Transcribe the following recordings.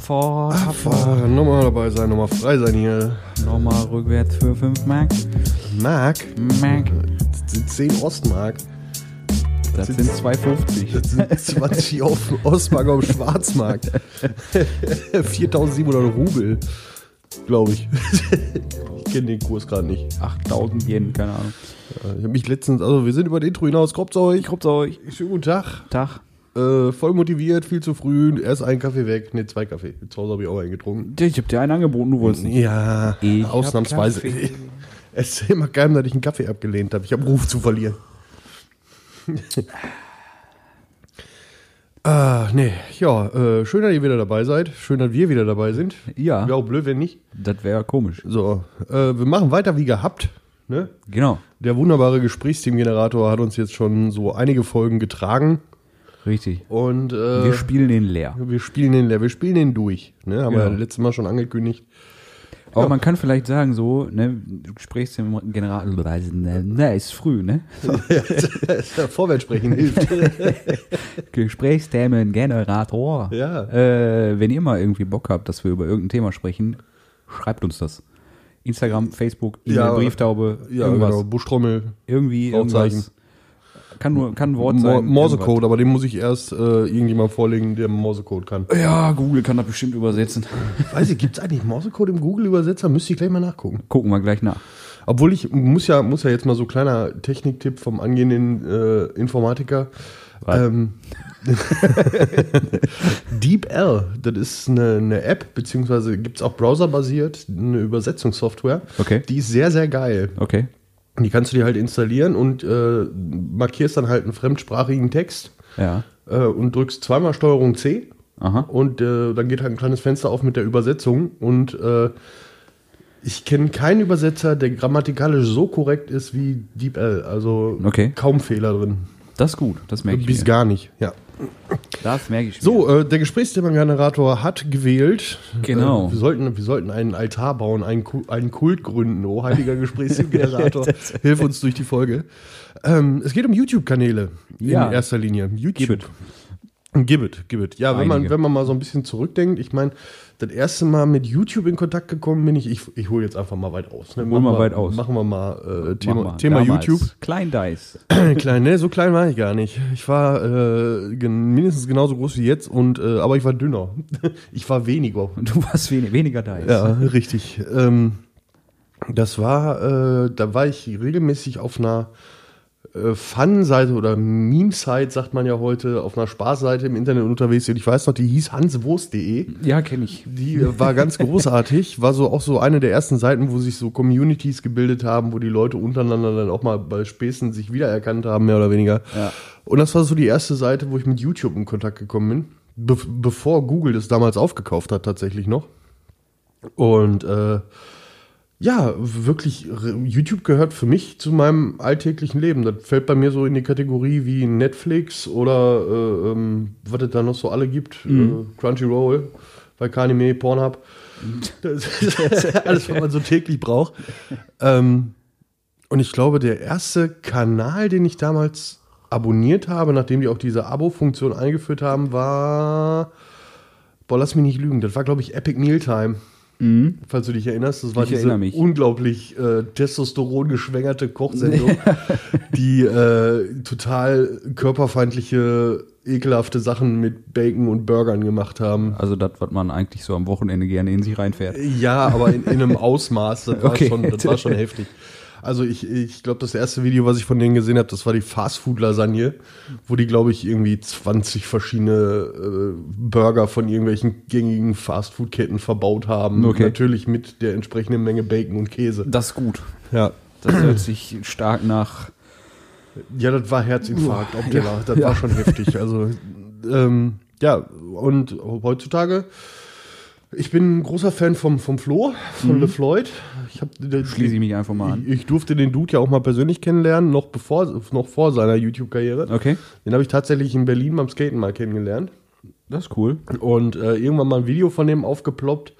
Abfahrt, Abfahrt, nochmal dabei sein, nochmal frei sein hier. Nochmal rückwärts für 5 Mark. Mark? Mark. Das sind 10 Ostmark. Das sind 2,50. Das sind 20 auf dem Ostmark auf dem Schwarzmarkt. 4700 Rubel, glaube ich. Ich kenne den Kurs gerade nicht. 8000 Yen, keine Ahnung. Ich habe mich letztens, also wir sind über den Intro hinaus, kommt euch. Kommt euch. Schönen guten Tag. Tag. Äh, voll motiviert, viel zu früh. Erst einen Kaffee weg, ne, zwei Kaffee. Zu Hause habe ich auch einen getrunken. Ich hab dir einen angeboten, du wolltest nicht. Ja, Ich ausnahmsweise. Kaffee. Erzähl mal keinem, dass ich einen Kaffee abgelehnt habe. Ich habe Ruf zu verlieren. ah, nee, ja, äh, schön, dass ihr wieder dabei seid. Schön, dass wir wieder dabei sind. Ja. Wäre auch blöd, wenn nicht. Das wäre komisch. So, äh, wir machen weiter wie gehabt. Ne? Genau. Der wunderbare Gesprächsteam-Generator hat uns jetzt schon so einige Folgen getragen. Richtig. Und äh, Wir spielen den leer. wir spielen den leer, wir spielen den durch. Ne? Haben wir Genau. ja letztes Mal schon angekündigt. Aber man kann vielleicht sagen, so, ne, Gesprächsgeneral, ne, ist früh, ne? Vorwärts sprechen hilft. Gesprächsthemengenerator. Ja. Äh, wenn ihr mal irgendwie Bock habt, dass wir über irgendein Thema sprechen, schreibt uns das. Instagram, Facebook, E-Mail, Ja, Brieftaube, ja, irgendwas. genau. Buschtrommel, Irgendwie irgendwas. Kann nur, kann ein Wort Mo sein. Morsecode, aber den muss ich erst äh, irgendjemand vorlegen, der Morsecode kann. Ja, Google kann das bestimmt übersetzen. Weiß ich, gibt es eigentlich Morsecode im Google-Übersetzer? Müsste ich gleich mal nachgucken. Gucken wir gleich nach. Obwohl ich, muss ja, muss ja jetzt mal so kleiner Techniktipp vom angehenden äh, Informatiker. Ähm, DeepL, das ist eine, eine App, beziehungsweise gibt es auch browserbasiert, eine Übersetzungssoftware. Okay. Die ist sehr, sehr geil. Okay. Die kannst du dir halt installieren und äh, markierst dann halt einen fremdsprachigen Text Ja. äh, und drückst zweimal Steuerung C Aha. und äh, dann geht halt ein kleines Fenster auf mit der Übersetzung und äh, ich kenne keinen Übersetzer, der grammatikalisch so korrekt ist wie DeepL. Also Okay. kaum Fehler drin. Das ist gut. Das merke ich Bis mir. gar nicht. Ja. Das merke ich mir. So, äh, der Gesprächsthema-Generator hat gewählt. Genau. Äh, wir, sollten, wir sollten einen Altar bauen, einen, Ku- einen Kult gründen. Oh, heiliger Gesprächsthema-Generator. Hilf uns durch die Folge. Ähm, es geht um YouTube-Kanäle Ja. in erster Linie. YouTube. Gib it. Gib it, gib it. Ja, wenn man, wenn man mal so ein bisschen zurückdenkt, ich meine, das erste Mal mit YouTube in Kontakt gekommen bin ich, ich, ich hole jetzt einfach mal weit aus. Ne? Hol Machen mal wir- weit aus. Machen wir mal äh, Thema, mal. Thema Damals. YouTube. Klein Dice. klein, ne? So klein war ich gar nicht. Ich war äh, gen- mindestens genauso groß wie jetzt, und äh, aber ich war dünner. ich war weniger. Du warst wen weniger Dice. Ja, richtig. Ähm, das war, äh, da war ich regelmäßig auf einer Fun-Seite oder Meme-Site, sagt man ja heute, auf einer Spaßseite im Internet unterwegs. Und ich weiß noch, die hieß hanswurst.de. Ja, kenne ich. Die äh, war ganz großartig, war so auch so eine der ersten Seiten, wo sich so Communities gebildet haben, wo die Leute untereinander dann auch mal bei Späßen sich wiedererkannt haben, mehr oder weniger. Ja. Und das war so die erste Seite, wo ich mit YouTube in Kontakt gekommen bin, be bevor Google das damals aufgekauft hat, tatsächlich noch. Und äh, ja, wirklich, YouTube gehört für mich zu meinem alltäglichen Leben. Das fällt bei mir so in die Kategorie wie Netflix oder äh, ähm, was es da noch so alle gibt. Äh, Crunchyroll, Valkanime, Pornhub. Das ist alles, was man so täglich braucht. Ähm, und ich glaube, der erste Kanal, den ich damals abonniert habe, nachdem die auch diese Abo-Funktion eingeführt haben, war. Boah, lass mich nicht lügen. Das war, glaube ich, Epic Mealtime. Falls du dich erinnerst, das war Ich diese unglaublich äh, testosterongeschwängerte Kochsendung, die äh, total körperfeindliche, ekelhafte Sachen mit Bacon und Burgern gemacht haben. Also das, was man eigentlich so am Wochenende gerne in sich reinfährt. Ja, aber in, in einem Ausmaß, das war, Okay. schon, das war schon heftig. Also ich, ich glaube, das erste Video, was ich von denen gesehen habe, das war die Fastfood-Lasagne, wo die, glaube ich, irgendwie 20 verschiedene äh, Burger von irgendwelchen gängigen Fastfood-Ketten verbaut haben. Okay. Natürlich mit der entsprechenden Menge Bacon und Käse. Das ist gut. Ja. Das hört sich stark nach. Ja, das war Herzinfarkt, ob der Ja, war. Das ja. war schon heftig. Also, ähm, ja, und heutzutage, ich bin ein großer Fan vom, vom Flo, von LeFloid. Ich, hab, Schließe ich mich einfach mal an. ich, ich durfte den Dude ja auch mal persönlich kennenlernen, noch, bevor, noch vor seiner YouTube-Karriere. Okay. Den habe ich tatsächlich in Berlin beim Skaten mal kennengelernt. Das ist cool. Und äh, irgendwann mal ein Video von dem aufgeploppt,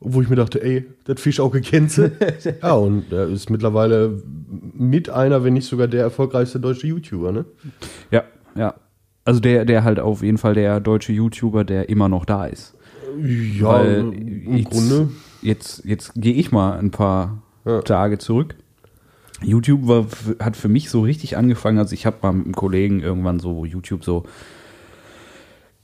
wo ich mir dachte, ey, das Fisch auch gekennst. ja, und er ist mittlerweile mit einer, wenn nicht sogar der erfolgreichste deutsche YouTuber, ne? Ja, ja. Also der, der halt auf jeden Fall der deutsche YouTuber, der immer noch da ist. Ja, Weil im Grunde. Jetzt, jetzt gehe ich mal ein paar Ja. Tage zurück. YouTube war, hat für mich so richtig angefangen. Also ich habe mal mit einem Kollegen irgendwann so, wo YouTube so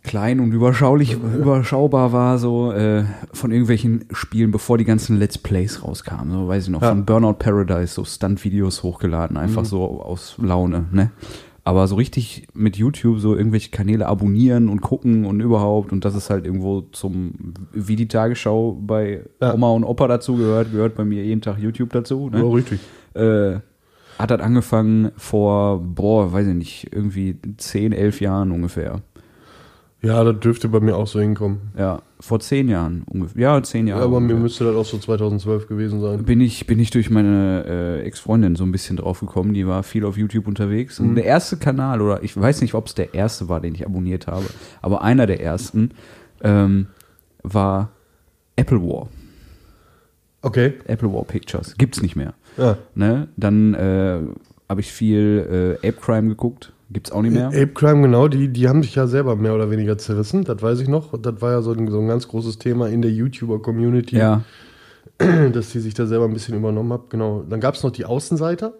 klein und überschaulich, überschaubar war, so äh, von irgendwelchen Spielen, bevor die ganzen Let's Plays rauskamen. So weiß ich noch, Ja. von Burnout Paradise, so Stunt-Videos hochgeladen, einfach so aus Laune, ne? Aber so richtig mit YouTube so irgendwelche Kanäle abonnieren und gucken und überhaupt und das ist halt irgendwo zum, wie die Tagesschau bei Ja. Oma und Opa dazu gehört, gehört bei mir jeden Tag YouTube dazu. Ne? Ja, richtig. äh, hat das angefangen vor, boah, weiß ich nicht, irgendwie 10, 11 Jahren ungefähr. Ja, das dürfte bei mir auch so hinkommen. Ja, vor 10 Jahren ungefähr. Ja, 10 Jahre. Ja, aber mir müsste das auch so 2012 gewesen sein. bin ich, bin ich durch meine äh, Ex-Freundin so ein bisschen drauf gekommen. Die war viel auf YouTube unterwegs. Und der erste Kanal, oder ich weiß nicht, ob es der erste war, den ich abonniert habe, aber einer der ersten ähm, war Apple War. Okay. Apple War Pictures. Gibt's nicht mehr. Ja. Ne? Dann äh, habe ich viel äh, Ape Crime geguckt. Gibt's auch nicht mehr. Ape Crime, genau, die, die haben sich ja selber mehr oder weniger zerrissen, das weiß ich noch. Das war ja so ein, so ein ganz großes Thema in der YouTuber-Community, Ja. dass die sich da selber ein bisschen übernommen haben. Genau. Dann gab es noch die Außenseiter.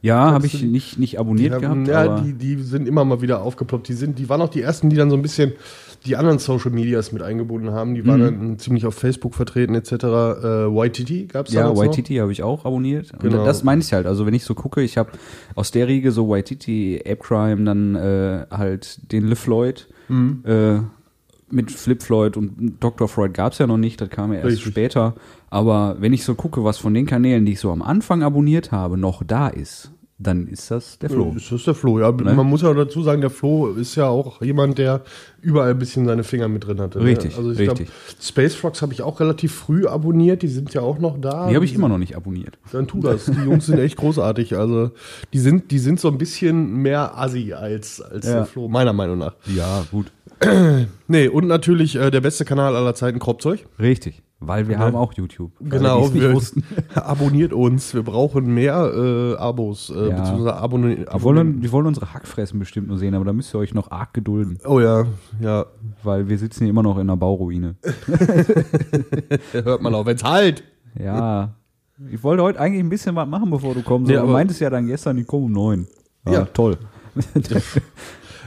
Ja, habe ich nicht, nicht abonniert haben, gehabt. ja, die, die sind immer mal wieder aufgeploppt. Die, sind, die waren auch die ersten, die dann so ein bisschen die anderen Social Medias mit eingebunden haben. Die Mhm. waren dann ziemlich auf Facebook vertreten etc. Äh, YTT gab es ja. YTT habe ich auch abonniert. Und Genau. das meine ich halt. Also wenn ich so gucke, ich habe aus der Riege so YTT, Ape Crime, dann äh, halt den LeFloid Mhm. äh, mit Flip Floyd und Dr. Freud gab es ja noch nicht, das kam ja erst Richtig. später. Aber wenn ich so gucke, was von den Kanälen, die ich so am Anfang abonniert habe, noch da ist, dann ist das der Flo. Das ist der Flo, ja. Ne? Man muss ja auch dazu sagen, der Flo ist ja auch jemand, der überall ein bisschen seine Finger mit drin hatte. ne? Richtig, Also ich richtig. Glaub, Space Frogs habe ich auch relativ früh abonniert, die sind ja auch noch da. Die habe ich immer noch nicht abonniert. Dann tu das. Die Jungs sind echt großartig. Also die sind, die sind so ein bisschen mehr assi als, als Ja. der Flo, meiner Meinung nach. Ja, gut. Nee, und natürlich äh, der beste Kanal aller Zeiten, Kropzeug. Richtig. Weil wir haben auch YouTube. Genau, wir, wussten. abonniert uns. Wir brauchen mehr äh, Abos, äh, Ja. beziehungsweise Abonne Die wollen, die wollen unsere Hackfressen bestimmt nur sehen, aber da müsst ihr euch noch arg gedulden, Oh ja, ja. weil wir sitzen hier immer noch in einer Bauruine. Hört man auch, wenn's halt. Ja. Ich wollte heute eigentlich ein bisschen was machen, bevor du kommst. Nee, aber du meintest ja dann gestern, ich komme um neun. Ja, Ja. toll.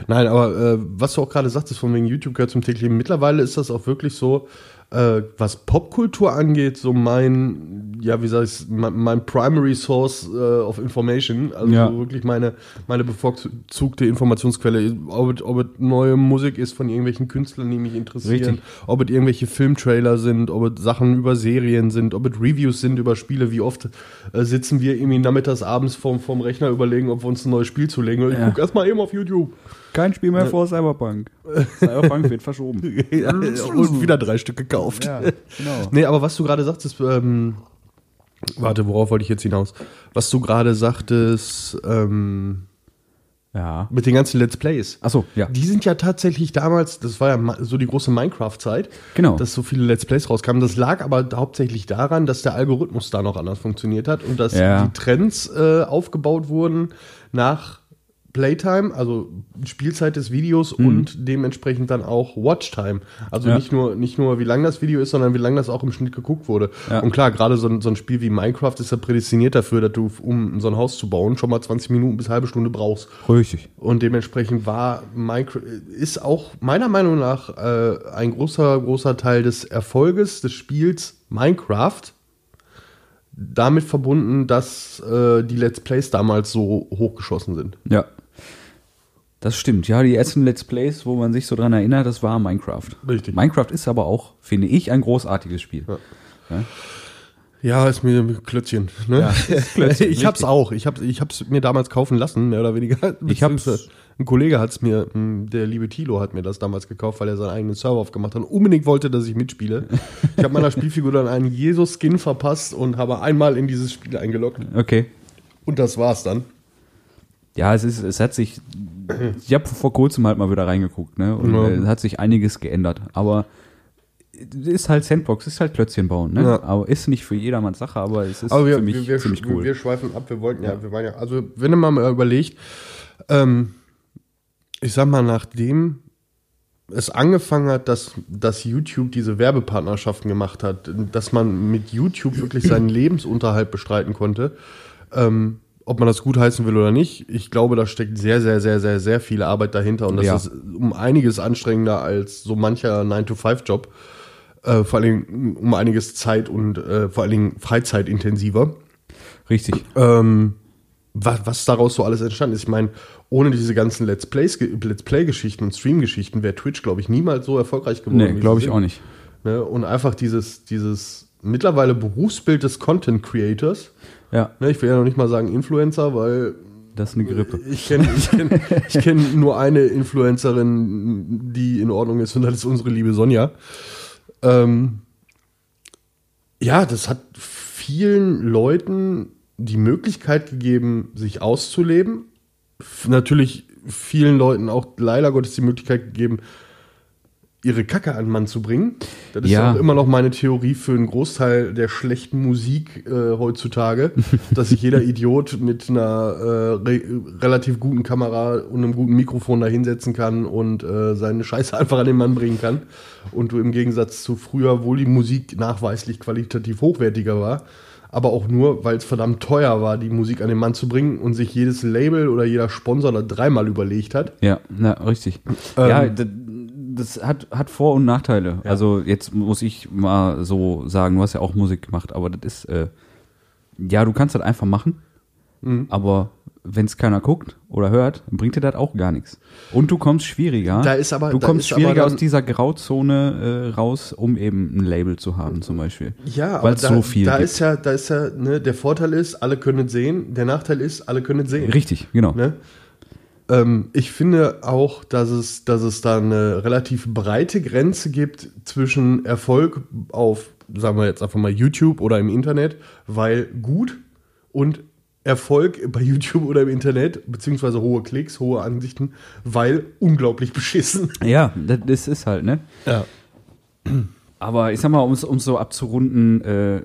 Nein, aber äh, was du auch gerade sagtest, von wegen YouTube gehört zum täglichen. Mittlerweile ist das auch wirklich so, äh, was Popkultur angeht, so mein, ja, wie sag ich mein, mein Primary Source äh, of Information. Also Ja. wirklich meine, meine bevorzugte Informationsquelle. Ob, es- ob es neue Musik ist von irgendwelchen Künstlern, die mich interessieren, Richtig. ob es irgendwelche Filmtrailer sind, ob es Sachen über Serien sind, ob es Reviews sind über Spiele. Wie oft äh, sitzen wir irgendwie nachmittags abends vorm, vorm Rechner überlegen, ob wir uns ein neues Spiel zulegen. Ich Ja. guck erst mal eben auf YouTube. Kein Spiel mehr vor Cyberpunk. Cyberpunk wird verschoben. und wieder drei Stück gekauft. Ja, genau. Nee, aber was du gerade sagtest, ähm, warte, worauf wollte ich jetzt hinaus? Was du gerade sagtest, ähm, Ja. mit den ganzen Let's Plays. Achso, ja. Die sind ja tatsächlich damals, das war ja so die große Minecraft-Zeit, Genau. dass so viele Let's Plays rauskamen. Das lag aber hauptsächlich daran, dass der Algorithmus da noch anders funktioniert hat und dass Ja. die Trends äh, aufgebaut wurden nach Playtime, also Spielzeit des Videos und dementsprechend dann auch Watchtime. Also Mhm. Ja. nicht nur nicht nur wie lang das Video ist, sondern wie lang das auch im Schnitt geguckt wurde. Ja. Und klar, gerade so, ein- so ein Spiel wie Minecraft ist ja prädestiniert dafür, dass du, um so ein Haus zu bauen, schon mal 20 Minuten bis halbe Stunde brauchst. Richtig. Und dementsprechend war Minecraft, ist auch meiner Meinung nach äh, ein großer, großer Teil des Erfolges des Spiels Minecraft damit verbunden, dass äh, die Let's Plays damals so hochgeschossen sind. Ja. Das stimmt. Ja, die ersten Let's Plays, wo man sich so dran erinnert, das war Minecraft. Richtig. Minecraft ist aber auch, finde ich, ein großartiges Spiel. Ja. Ja, ist mir ein Klötzchen. Ne? Ja, Klötzchen, ich hab's richtig. auch. Ich hab's, ich hab's mir damals kaufen lassen, mehr oder weniger. Ich hab's- Ein Kollege hat's mir, mh, der liebe Tilo hat mir das damals gekauft, weil er seinen eigenen Server aufgemacht hat und unbedingt wollte, dass ich mitspiele. Ich habe meiner Spielfigur dann einen Jesus-Skin verpasst und habe einmal in dieses Spiel eingeloggt. Okay. Und das war's dann. Ja, es ist, es hat sich, ich habe vor kurzem halt mal wieder reingeguckt, ne? Und Ja. äh, es hat sich einiges geändert. Aber es ist halt Sandbox, es ist halt Klötzchen bauen, ne? Ja. Aber ist nicht für jedermanns Sache, aber es ist Aber wir, für mich wir, wir, ziemlich cool. wir schweifen ab. Wir wollten ja, wir waren ja, also wenn man mal überlegt, ähm, ich sag mal, nachdem es angefangen hat, dass, dass YouTube diese Werbepartnerschaften gemacht hat, dass man mit YouTube wirklich seinen Lebensunterhalt bestreiten konnte. Ähm, ob man das gut heißen will oder nicht, ich glaube, da steckt sehr, sehr, sehr, sehr, sehr viel Arbeit dahinter und das Ja. ist um einiges anstrengender als so mancher 9-to-5-Job. Äh, vor Dingen um einiges Zeit und äh, vor allen Dingen freizeitintensiver. Richtig. Ähm, was, was daraus so alles entstanden ist. Ich meine, ohne diese ganzen Let's Plays, Let's Play-Geschichten und Stream-Geschichten wäre Twitch, glaube ich, niemals so erfolgreich geworden. Nee, glaube ich sind. auch nicht. Ne? Und einfach dieses, dieses mittlerweile Berufsbild des Content Creators. Ja, Ne? Ich will ja noch nicht mal sagen Influencer, weil das ist eine Grippe. ich kenne ich kenn, ich kenn nur eine Influencerin, die in Ordnung ist, und das ist unsere liebe Sonja. Ähm, ja, das hat vielen Leuten die Möglichkeit gegeben, sich auszuleben. Natürlich vielen Leuten auch leider Gottes die Möglichkeit gegeben, ihre Kacke an den Mann zu bringen. Das ist Ja. auch immer noch meine Theorie für einen Großteil der schlechten Musik äh, heutzutage, dass sich jeder Idiot mit einer äh, re relativ guten Kamera und einem guten Mikrofon da hinsetzen kann und äh, seine Scheiße einfach an den Mann bringen kann. Und du im Gegensatz zu früher, wo die Musik nachweislich qualitativ hochwertiger war, aber auch nur, weil es verdammt teuer war, die Musik an den Mann zu bringen und sich jedes Label oder jeder Sponsor da dreimal überlegt hat. Ja, na, richtig. Ähm, ja, das hat, hat Vor- und Nachteile. Also jetzt muss ich mal so sagen, du hast ja auch Musik gemacht, aber das ist, äh, ja, du kannst das einfach machen, Mhm. aber wenn es keiner guckt oder hört, bringt dir das auch gar nichts. Und du kommst schwieriger. Da ist aber- du kommst schwieriger aus dieser Grauzone äh, raus, um eben ein Label zu haben, zum Beispiel. Ja, aber Weil es so viel da gibt. ist ja, da ist ja, ne, der Vorteil ist, alle können es sehen, der Nachteil ist, alle können es sehen. Richtig, genau. Ne? Ähm, ich finde auch, dass es, dass es da eine relativ breite Grenze gibt zwischen Erfolg auf, sagen wir jetzt einfach mal YouTube oder im Internet, weil gut und Erfolg bei YouTube oder im Internet, beziehungsweise hohe Klicks, hohe Ansichten, weil unglaublich beschissen. Ja, das, ist halt, ne? Ja. Aber ich sag mal, um es so abzurunden, äh,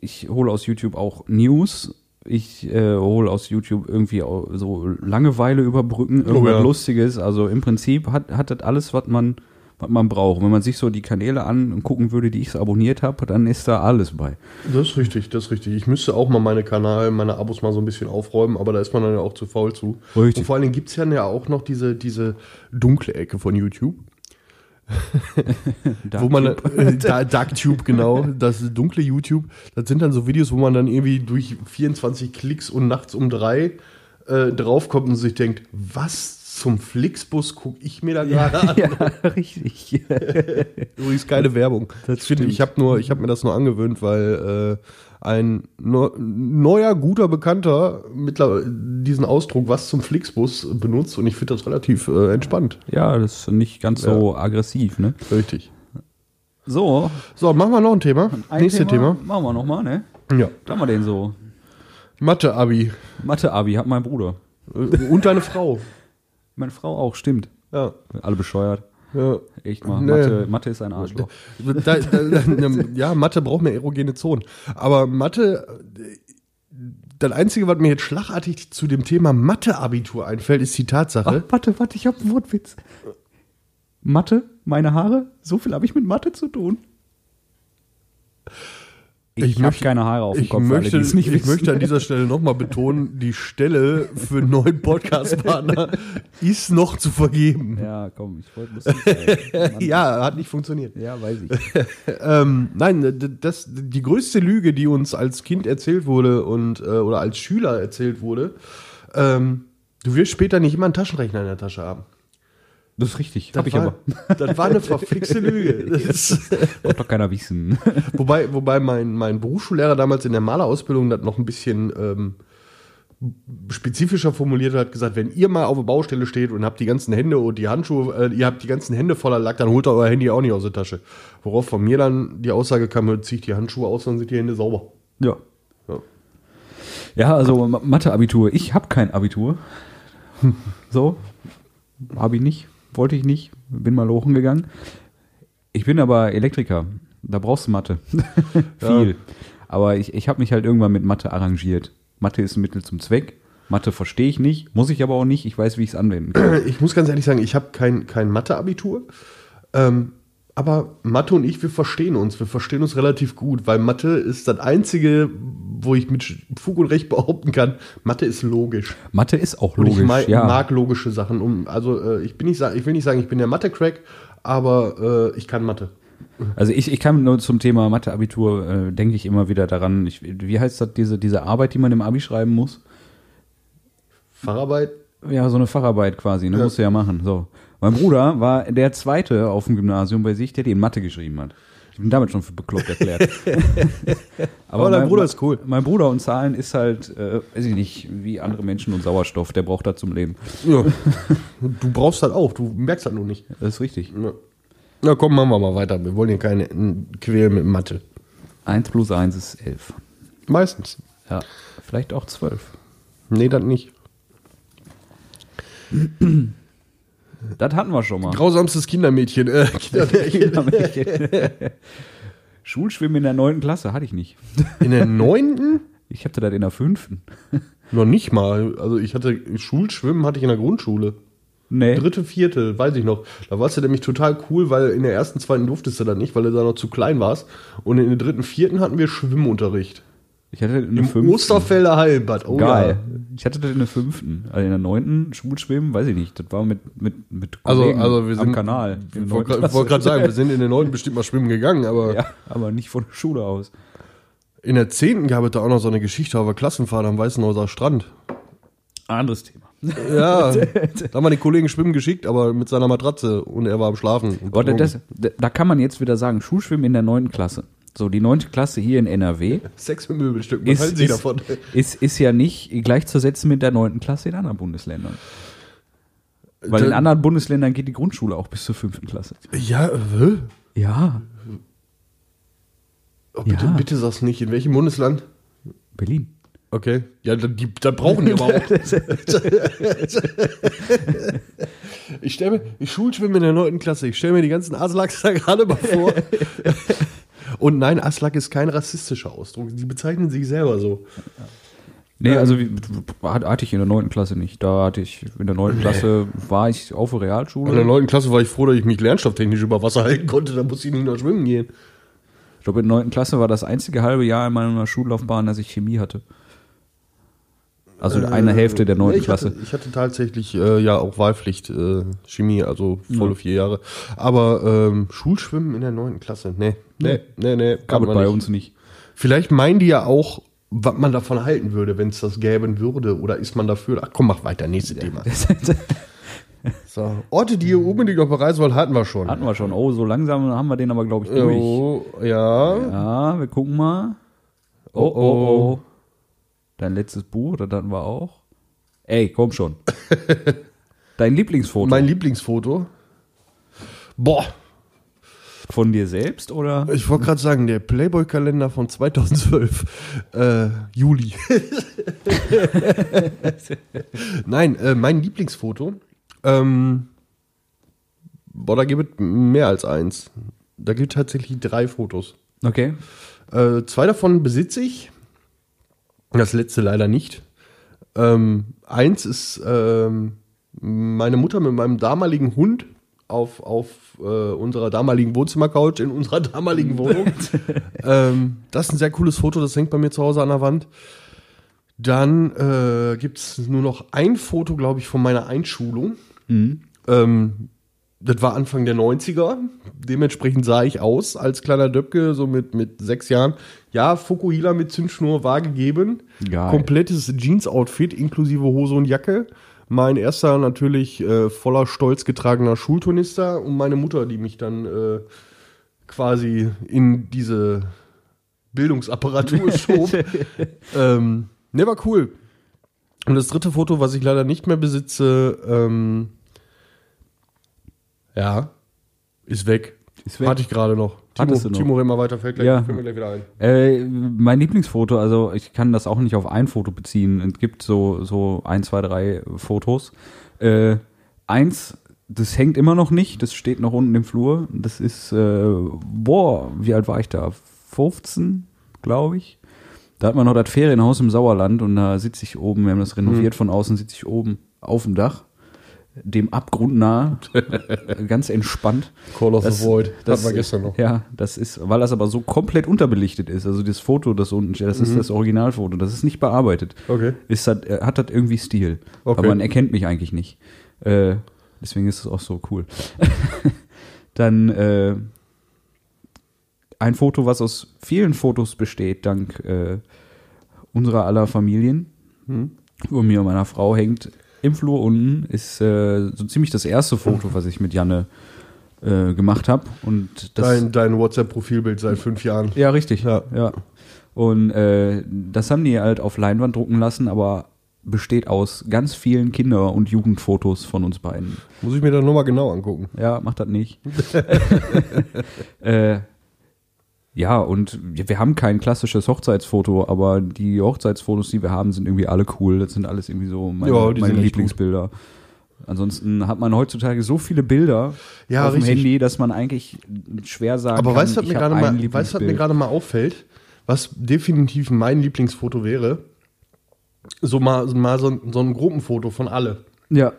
ich hole aus YouTube auch News. Ich äh, hole aus YouTube irgendwie so Langeweile überbrücken, irgendwas ja. Lustiges. Also im Prinzip hat, hat das alles, was man, was man braucht. Wenn man sich so die Kanäle angucken würde, die ich so abonniert habe, dann ist da alles bei. Das ist richtig, das ist richtig. Ich müsste auch mal meine Kanal, meine Abos mal so ein bisschen aufräumen, aber da ist man dann ja auch zu faul zu. Richtig. Und vor allen Dingen gibt es ja auch noch diese, diese dunkle Ecke von YouTube, wo man äh, da- Darktube genau, das dunkle YouTube, das sind dann so Videos, wo man dann irgendwie durch 24 Klicks und nachts um drei äh, draufkommt und sich denkt, was zum Flixbus gucke ich mir da gerade an? ja, richtig. Übrigens keine Werbung. Das ich finde, ich habe nur, ich habe mir das nur angewöhnt, weil äh, ein neu- neuer guter Bekannter mittlerweile diesen Ausdruck was zum Flixbus benutzt und ich finde das relativ äh, entspannt. ja, das ist nicht ganz so aggressiv, ne? Richtig. So, So, machen wir noch ein Thema. ein Nächstes Thema. Machen wir nochmal, ne? Ja. Haben wir denn so? Mathe-Abi. Mathe-Abi hat mein Bruder. Und deine Frau. Meine Frau auch, stimmt. Ja. Alle bescheuert. Ja. Echt mal. Nee. Mathe, Mathe ist ein Arschloch. Da, da, da, ja, Mathe braucht mehr erogene Zonen. Aber Mathe, das Einzige, was mir jetzt schlagartig zu dem Thema Mathe-Abitur einfällt, ist die Tatsache. Ach, warte, warte, ich habe einen Wortwitz. Mathe, meine Haare, so viel habe ich mit Mathe zu tun. Ich, Ich habe möchte- keine Haare auf dem Kopf, möchte, alle, ich möchte an dieser Stelle nochmal betonen, die Stelle für einen neuen Podcast-Partner ist noch zu vergeben. Ja, komm, ich wollte. Mann. Ja, hat nicht funktioniert. ja, weiß ich. Ähm, nein, das, die größte Lüge, die uns als Kind erzählt wurde und äh, oder als Schüler erzählt wurde, ähm, du wirst später nicht immer einen Taschenrechner in der Tasche haben. Das ist richtig, Das ich war, aber. Das war eine verflixte Lüge. Das Wollte doch keiner wissen. wobei, wobei mein, mein Berufsschullehrer damals in der Malerausbildung das noch ein bisschen ähm, spezifischer formuliert hat, gesagt, wenn ihr mal auf der Baustelle steht und habt die ganzen Hände und die Handschuhe, äh, ihr habt die ganzen Hände voller Lack, dann holt ihr euer Handy auch nicht aus der Tasche. Worauf von mir dann die Aussage kam, zieht die Handschuhe aus, dann sind die Hände sauber. Ja. Ja. Ja, also Ma- Mathe-Abitur. Ich habe kein Abitur. So, habe ich nicht, wollte ich nicht, bin mal lochen gegangen. Ich bin aber Elektriker. Da brauchst du Mathe. Viel. Aber ich, ich habe mich halt irgendwann mit Mathe arrangiert. Mathe ist ein Mittel zum Zweck. Mathe verstehe ich nicht, muss ich aber auch nicht. Ich weiß, wie ich es anwenden kann. Ich muss ganz ehrlich sagen, ich habe kein, kein Mathe-Abitur. Ähm, aber Mathe und ich, wir verstehen uns. Wir verstehen uns relativ gut, weil Mathe ist das Einzige, wo ich mit Fug und Recht behaupten kann, Mathe ist logisch. Mathe ist auch Und logisch. ich mag, ja. mag logische Sachen. Um, also äh, ich, bin nicht, ich will nicht sagen, ich bin der Mathe-Crack, aber äh, ich kann Mathe. Also ich, ich kann nur zum Thema Mathe-Abitur, äh, denke ich immer wieder daran, ich, wie heißt das, diese, diese Arbeit, die man im Abi schreiben muss? Facharbeit, Ja, so eine Facharbeit quasi, ne? Ja. Musst du ja machen. So. Mein Bruder war der Zweite auf dem Gymnasium bei sich, der die in Mathe geschrieben hat. Ich bin damit schon für bekloppt erklärt. Aber dein Bruder ist cool. Mein Bruder und Zahlen ist halt, äh, weiß ich nicht, wie andere Menschen und Sauerstoff, der braucht das zum Leben. ja. du brauchst das auch, du merkst das nur nicht. Das ist richtig. Ja. Na komm, machen wir mal weiter. Wir wollen hier keine quälen mit Mathe. 1 plus 1 ist 11. Meistens. Ja, vielleicht auch 12. Nee, das nicht. Das hatten wir schon mal. Grausamstes Kindermädchen. Äh, Kindermädchen. Schulschwimmen in der 9. Klasse hatte ich nicht. In der neunten? Ich hatte das in der 5. Noch nicht mal. Also ich hatte Schulschwimmen hatte ich in der Grundschule. Nee. Dritte, vierte, weiß ich noch. Da warst du nämlich total cool, weil in der ersten, zweiten durftest du dann nicht, weil du da noch zu klein warst. Und in der dritten, vierten hatten wir Schwimmunterricht. Ich hatte in der Im 5. Osterfelder Heilbad. Oh Geil. Ich hatte das in der 5. Also in der 9. Schulschwimmen, weiß ich nicht. Das war mit, mit, mit Also, Kollegen also wir sind am Kanal. in der Ich 9. wollte gerade sagen, wir sind in der neunten bestimmt mal schwimmen gegangen, aber Ja, aber nicht von der Schule aus. in der zehnten gab es da auch noch so eine Geschichte über Klassenfahrt am Weißenhäuser Strand. Anderes Thema. Ja, da haben wir den Kollegen schwimmen geschickt, aber mit seiner Matratze und er war am Schlafen. und Gott, das, da kann man jetzt wieder sagen, Schulschwimmen in der 9. Klasse. So, die 9. Klasse hier in NRW Sechs Möbelstück, was ist, halten Sie ist, davon? ist, ist ja nicht gleichzusetzen mit der 9. Klasse in anderen Bundesländern. Weil in Da- anderen Bundesländern geht die Grundschule auch bis zur 5. Klasse. Ja, äh, Ja, oh, bitte, Ja. bitte sag's nicht. In welchem Bundesland? Berlin. Okay. Ja, dann, die, dann brauchen die aber auch. ich stelle mir, ich Schulschwimmen in der 9. Klasse, ich stelle mir die ganzen Aslaks da gerade mal vor. Und nein, Aslak ist kein rassistischer Ausdruck. Die bezeichnen sich selber so. Nee, Ähm. also wie, hatte ich in der 9. Klasse nicht. Da hatte ich, in der 9. Klasse war ich auf der Realschule. In der 9. Klasse war ich froh, dass ich mich lernstofftechnisch über Wasser halten konnte. Da musste ich nicht noch schwimmen gehen. Ich glaube, in der 9. Klasse war das einzige halbe Jahr in meiner Schullaufbahn, dass ich Chemie hatte. Also eine Hälfte der 9. Nee, Klasse. Hatte, ich hatte tatsächlich äh, ja auch Wahlpflicht äh, Chemie, also volle vier Jahre. Aber ähm, Schulschwimmen in der 9. Klasse, nee. Nee, nee, nee. Gab es bei nicht. uns nicht. Vielleicht meinen die ja auch, was man davon halten würde, wenn es das gäben würde. Oder ist man dafür? Ach komm, mach weiter, nächstes Thema. So. Orte, die ihr unbedingt noch bereisen wollt, hatten wir schon. Hatten wir schon. Oh, so langsam haben wir den aber, glaube ich, durch. Oh, ja. Ja, wir gucken mal. Oh, oh, oh. Dein letztes Buch, das hatten wir auch. Ey, komm schon. Dein Lieblingsfoto Mein Lieblingsfoto. Boah, von dir selbst oder? ich wollte gerade sagen, der Playboy-Kalender von 2012. Äh, Juli. Nein, äh, mein Lieblingsfoto. Ähm, boah, da gibt es mehr als eins. Da gibt es tatsächlich drei Fotos. Okay. Äh, zwei davon besitze ich. Das letzte leider nicht. Ähm, eins ist ähm, meine Mutter mit meinem damaligen Hund auf, auf äh, unserer damaligen Wohnzimmercouch in unserer damaligen Wohnung. ähm, das ist ein sehr cooles Foto, das hängt bei mir zu Hause an der Wand. Dann äh, gibt es nur noch ein Foto, glaube ich, von meiner Einschulung. Ähm, das war Anfang der 90er. Dementsprechend sah ich aus als kleiner Döpke, so mit, mit sechs Jahren. Ja, Fukuhila mit Zündschnur war gegeben. Geil. Komplettes Jeans-Outfit inklusive Hose und Jacke. Mein erster natürlich äh, voller Stolz getragener Schulturnister und meine Mutter, die mich dann äh, quasi in diese Bildungsapparatur schob. ähm, ne, war cool. Und das dritte Foto, was ich leider nicht mehr besitze, ähm, ja, ist weg. Ist weg. Hatte ich gerade noch. Timo, Hattest du noch? Timo, mal weiter, fällt gleich, Ja. fällt mir gleich wieder ein. Äh, mein Lieblingsfoto, also ich kann das auch nicht auf ein Foto beziehen. Es gibt so, so ein, zwei, drei Fotos. Äh, eins, das hängt immer noch nicht, das steht noch unten im Flur. Das ist, äh, boah, wie alt war ich da? 15, glaube ich. Da hat man noch das Ferienhaus im Sauerland und da sitze ich oben, wir haben das renoviert von außen, sitze ich oben auf dem Dach, dem Abgrund nah, ganz entspannt. Call of Das- the Void. das- Hatten wir gestern noch. Ja, das ist, weil das aber so komplett unterbelichtet ist. Also das Foto, das unten steht, das ist das Originalfoto, das ist nicht bearbeitet. Okay. Ist das, äh, hat das irgendwie Stil. Okay. Aber man erkennt mich eigentlich nicht. Äh, deswegen ist es auch so cool. Dann äh, ein Foto, was aus vielen Fotos besteht, dank äh, unserer aller Familien, wo mir und meiner Frau hängt. Im Flur unten ist äh, so ziemlich das erste Foto, was ich mit Janne äh, gemacht habe. Und das Dein, dein WhatsApp-Profilbild seit fünf Jahren. ja, richtig. Ja. Ja. Und äh, das haben die halt auf Leinwand drucken lassen, aber besteht aus ganz vielen Kinder- und Jugendfotos von uns beiden. Muss ich mir dann nochmal genau angucken. Ja, macht das nicht. äh, ja, und wir haben kein klassisches Hochzeitsfoto, aber die Hochzeitsfotos, die wir haben, sind irgendwie alle cool. Das sind alles irgendwie so meine, Ja, meine Lieblingsbilder. Ansonsten hat man heutzutage so viele Bilder Ja, auf dem richtig. Handy, dass man eigentlich schwer sagen Aber kann, weißt was ich mir hab gerade ein mal, weißt, du, was mir Lieblingsbild. gerade mal auffällt? Was definitiv mein Lieblingsfoto wäre? So mal, mal so, so ein Gruppenfoto von alle. Ja,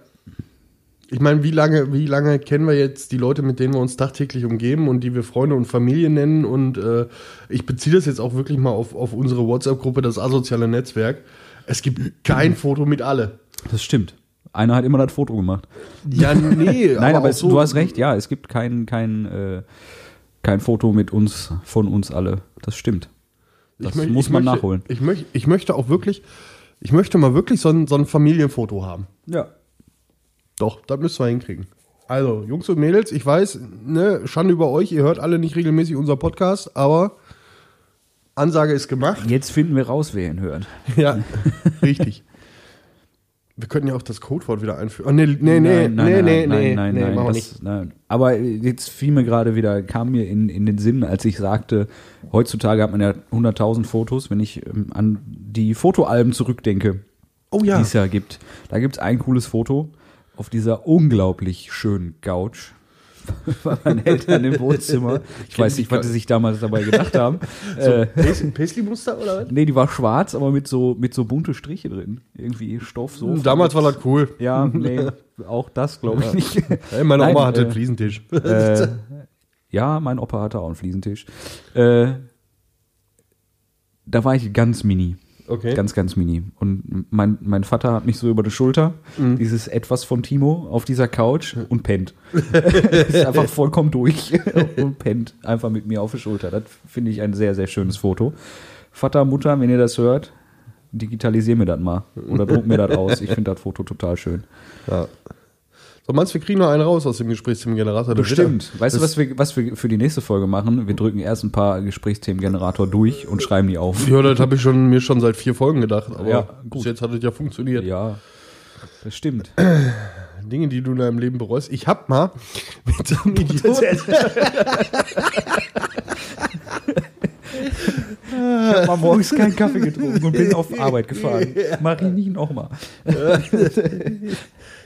Ich meine, wie lange, wie lange kennen wir jetzt die Leute, mit denen wir uns tagtäglich umgeben und die wir Freunde und Familie nennen? Und äh, ich beziehe das jetzt auch wirklich mal auf, auf unsere WhatsApp-Gruppe, das asoziale Netzwerk. Es gibt kein Foto mit alle. das stimmt. Einer hat immer das Foto gemacht. Ja, nee. Nein, aber auch es, du hast recht, ja, es gibt kein, kein, äh, kein Foto mit uns, von uns alle. Das stimmt. Das möcht- muss man möchte, nachholen. Ich, möcht, ich möchte auch wirklich, ich möchte mal wirklich so ein, so ein Familienfoto haben. Ja. Doch, das müssen wir hinkriegen. Also, Jungs und Mädels, ich weiß, ne, Schande über euch, ihr hört alle nicht regelmäßig unser Podcast, aber Ansage ist gemacht. Jetzt finden wir raus, wer ihn hört. Ja, richtig. Wir könnten ja auch das Codewort wieder einführen. Oh, nee, nee, nee, nein, nee, nein, nee, nein, nee, nein, nee, nein, machen wir das, nein. Aber jetzt fiel mir gerade wieder, kam mir in, in den Sinn, als ich sagte, heutzutage hat man ja 100.000 Fotos, wenn ich ähm, an die Fotoalben zurückdenke, Oh die ja, es ja gibt. Da gibt es ein cooles Foto auf dieser unglaublich schönen Couch bei meinen Eltern im Wohnzimmer. Ich weiß nicht, was sie sich damals dabei gedacht haben. äh, Paisley- Paisley-Muster oder was? nee, die war schwarz, aber mit so, mit so bunte Striche drin. Irgendwie Stoff so. Damals war das cool. Ja, nee, auch das glaube ich nicht. Hey, meine Nein, Oma hatte äh, einen Fliesentisch. äh, ja, mein Opa hatte auch einen Fliesentisch. Äh, da war ich ganz mini. Okay. Ganz, ganz mini. Und mein, mein Vater hat mich so über die Schulter, Mhm. dieses Etwas von Timo auf dieser Couch und pennt. ist einfach vollkommen durch und pennt einfach mit mir auf die Schulter. Das finde ich ein sehr, sehr schönes Foto. Vater, Mutter, wenn ihr das hört, digitalisier mir das mal oder druck mir das aus. Ich finde das Foto total schön. Ja. So, meinst du, wir kriegen noch einen raus aus dem Gesprächsthemengenerator? Bestimmt. Weißt du, was wir, was wir für die nächste Folge machen? Wir drücken erst ein paar Gesprächsthemengenerator durch und schreiben die auf. Ja, das habe ich schon, mir schon seit vier Folgen gedacht. Aber Ja, bis gut. jetzt hat es ja funktioniert. Ja, das stimmt. Dinge, die du in deinem Leben bereust. Ich hab mal mit so einem Idioten. Ich habe mal morgens keinen Kaffee getrunken und bin auf Arbeit gefahren. Mach ich nicht nochmal.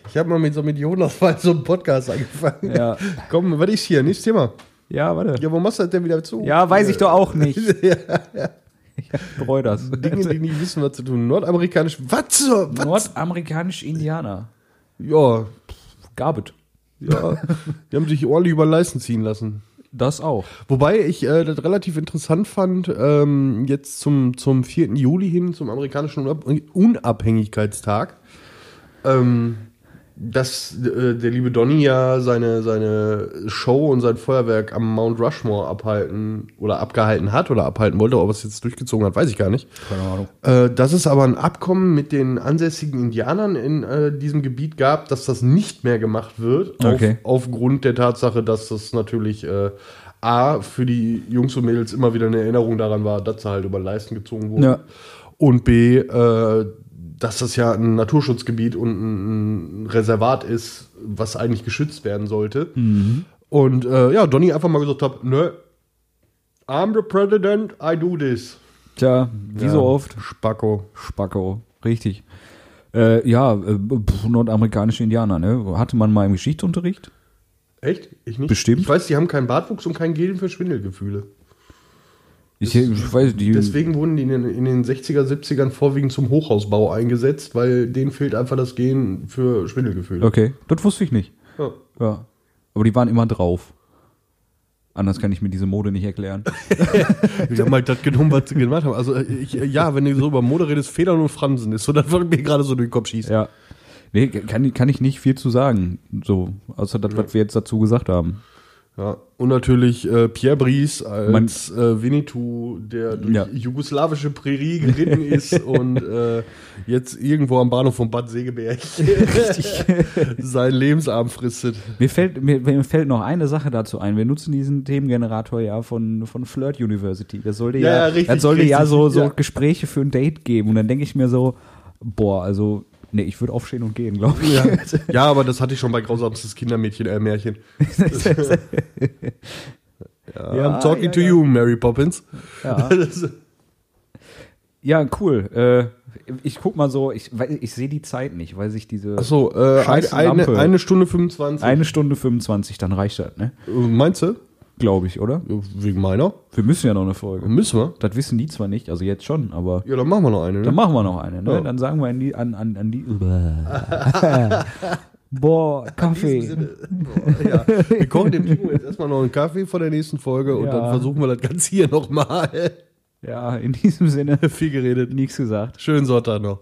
Ich habe mal mit so einem Idioten aus so einem Podcast angefangen. Ja. Komm, was ist hier? Nächstes Thema. Ja, warte. Ja, warum machst du das denn wieder zu? Ja, weiß ich doch auch nicht. Ich bereue das. Dinge, die nie wissen, was zu tun. Nordamerikanisch. Was? so- was? Nordamerikanische Indianer. Ja, Gabet. ja. Die haben sich ordentlich über Leisten ziehen lassen. Das auch. Wobei ich äh, das relativ interessant fand, ähm, jetzt zum, zum 4. Juli hin, zum amerikanischen Unab Unabhängigkeitstag, ähm, dass äh, der liebe Donny ja seine, seine Show und sein Feuerwerk am Mount Rushmore abhalten oder abgehalten hat oder abhalten wollte, ob er es jetzt durchgezogen hat, weiß ich gar nicht. Keine Ahnung. Äh, dass es aber ein Abkommen mit den ansässigen Indianern in äh, diesem Gebiet gab, dass das nicht mehr gemacht wird, Okay. auf, aufgrund der Tatsache, dass das natürlich äh, A, für die Jungs und Mädels immer wieder eine Erinnerung daran war, dass sie halt über Leisten gezogen wurden. Ja. Und B, äh, dass das ja ein Naturschutzgebiet und ein Reservat ist, was eigentlich geschützt werden sollte. Mhm. Und äh, ja, Donny einfach mal gesagt hat, nö, I'm the president, I do this. Tja, wie so oft. Spacko. Spacko. Richtig. Äh, ja, äh, pf, nordamerikanische Indianer, ne? Hatte man mal im Geschichtsunterricht? Echt? Ich nicht. Bestimmt. Ich weiß, die haben keinen Bartwuchs und kein Gel für Schwindelgefühle. Ich, ich weiß, die. Deswegen wurden die in den, in den 60er, 70ern vorwiegend zum Hochhausbau eingesetzt, weil denen fehlt einfach das Gen für Schwindelgefühle. Okay, das wusste ich nicht. Ja. Ja. Aber die waren immer drauf. Anders kann ich mir diese Mode nicht erklären. Die haben halt das genommen, was sie gemacht haben. Also, ich, ja, wenn du so über Mode redest, Federn und Fransen ist so, das was mir gerade so durch den Kopf schießt. ja. Nee, kann, kann ich nicht viel zu sagen. So, außer das, was wir jetzt dazu gesagt haben. Ja, und natürlich äh, Pierre Brice als äh, Winnetou, der durch Ja. jugoslawische Prärie geritten ist und äh, jetzt irgendwo am Bahnhof von Bad Segeberg seinen Lebensabend fristet. Mir fällt, mir, mir fällt noch eine Sache dazu ein. Wir nutzen diesen Themengenerator ja von, von Flirt University. Das sollte Ja, ja, ja, richtig, das sollte ja richtig, so, so ja. Gespräche für ein Date geben. Und dann denke ich mir so, boah, also, nee, ich würde aufstehen und gehen, glaube ich. Ja. ja, aber das hatte ich schon bei grausamstes Kindermädchen, äh, Märchen. ja, Ja, I'm talking ja, to you, Mary Poppins. Ja. Ja, cool. Äh, ich guck mal so, ich, ich sehe die Zeit nicht, weil sich diese Achso, äh, eine, eine Stunde 25. eine Stunde 25, dann reicht das, ne? Äh, Meinst du? Glaube ich, oder? Wegen meiner? Wir müssen ja noch eine Folge. Müssen wir? Das wissen die zwar nicht, also jetzt schon, aber Ja, dann machen wir noch eine. dann Ne? machen wir noch eine, ne? Ja. Dann sagen wir an die, an, an, an die. Boah, Kaffee. ja. Wir kochen dem Timo jetzt erstmal noch einen Kaffee vor der nächsten Folge und Ja. dann versuchen wir das Ganze hier nochmal. Ja, in diesem Sinne, Viel geredet. nichts gesagt. Schönen Sonntag noch.